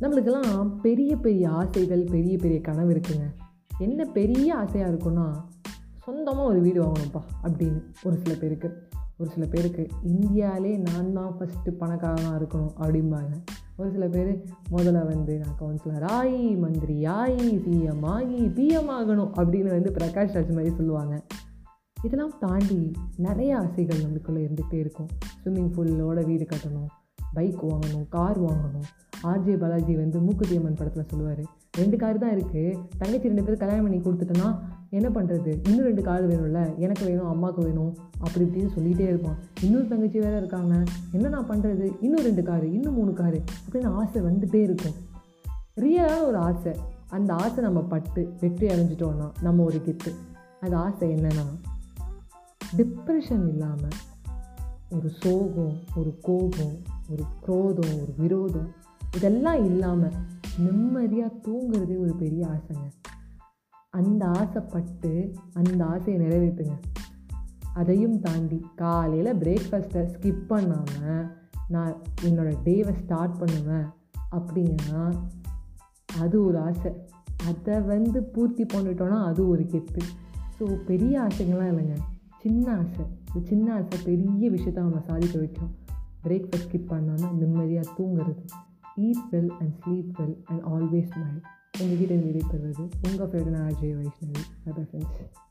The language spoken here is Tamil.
நம்மளுக்கெல்லாம் பெரிய பெரிய ஆசைகள் பெரிய பெரிய கனவு இருக்குங்க. என்ன பெரிய ஆசையாக இருக்குன்னா சொந்தமாக ஒரு வீடு வாங்கணும்ப்பா அப்படின்னு ஒரு சில பேருக்கு. ஒரு சில பேருக்கு இந்தியாவிலே நான் தான் ஃபஸ்ட்டு பணக்காரனாக இருக்கணும் அப்படிம்பாங்க. ஒரு சில பேர் முதல்ல வந்து நான் கவுன்சிலர் ஆகி மந்திரி ஆகி சிஎம் ஆகி பிஎம் ஆகணும் அப்படின்னு வந்து பிரகாஷ் ராஜ் மாதிரி சொல்லுவாங்க. இதெல்லாம் தாண்டி நிறைய ஆசைகள் நம்மளுக்குள்ளே இருந்துகிட்டே இருக்கும். ஸ்விம்மிங் பூலோட வீடு கட்டணும் பைக் வாங்கணும் கார் வாங்கணும். ஆர்ஜே பாலாஜி வந்து மூக்குத்தி அம்மன் படத்தில் சொல்லுவார். ரெண்டு கார் தான் இருக்குது தங்கச்சி ரெண்டு பேரும் கல்யாணம் பண்ணி கொடுத்துட்டோன்னா என்ன பண்ணுறது இன்னும் ரெண்டு கார் வேணும்ல. எனக்கு வேணும் அம்மாவுக்கு வேணும் அப்படி இப்படின்னு சொல்லிகிட்டே இருப்பான். இன்னொரு தங்கச்சி வேறு இருக்காங்க. என்ன நான் பண்ணுறது இன்னும் ரெண்டு காரு இன்னும் மூணு காரு அப்படின்னு ஆசை வந்துகிட்டே இருக்கும். ரியலான ஒரு ஆசை. அந்த ஆசை நம்ம பட்டு வெற்றி அடைஞ்சிட்டோன்னா நம்ம ஒரு கிஃப்ட்டு அந்த ஆசை என்னென்னா டிப்ரெஷன் இல்லாமல் ஒரு சோகம் ஒரு கோபம் ஒரு குரோதம் ஒரு விரோதம் இதெல்லாம் இல்லாமல் நிம்மதியாக தூங்குறதே ஒரு பெரிய ஆசைங்க. அந்த ஆசைப்பட்டு அந்த ஆசையை நிறைவேற்றுங்க அதையும் தாண்டி காலையில் பிரேக்ஃபாஸ்ட்டை ஸ்கிப் பண்ணாமல் நான் என்னோடய டேவை ஸ்டார்ட் பண்ணுவேன் அப்படின்னா அது ஒரு ஆசை. அதை வந்து பூர்த்தி பண்ணிட்டோன்னா அது ஒரு கெத்து ஸோ பெரிய ஆசைகள்லாம் இல்லைங்க. சின்ன ஆசை. இந்த சின்ன ஆசை பெரிய விஷயத்த நம்ம சாதிக்க வைக்கும். பிரேக்ஃபாஸ்ட் ஸ்கிப் பண்ணாமல் நிம்மதியாக தூங்குறது. eat well and sleep well and always smile உங்ககிட்ட விடை பெறுவது உங்கள் favourite Ajay Vaishnavi bye friends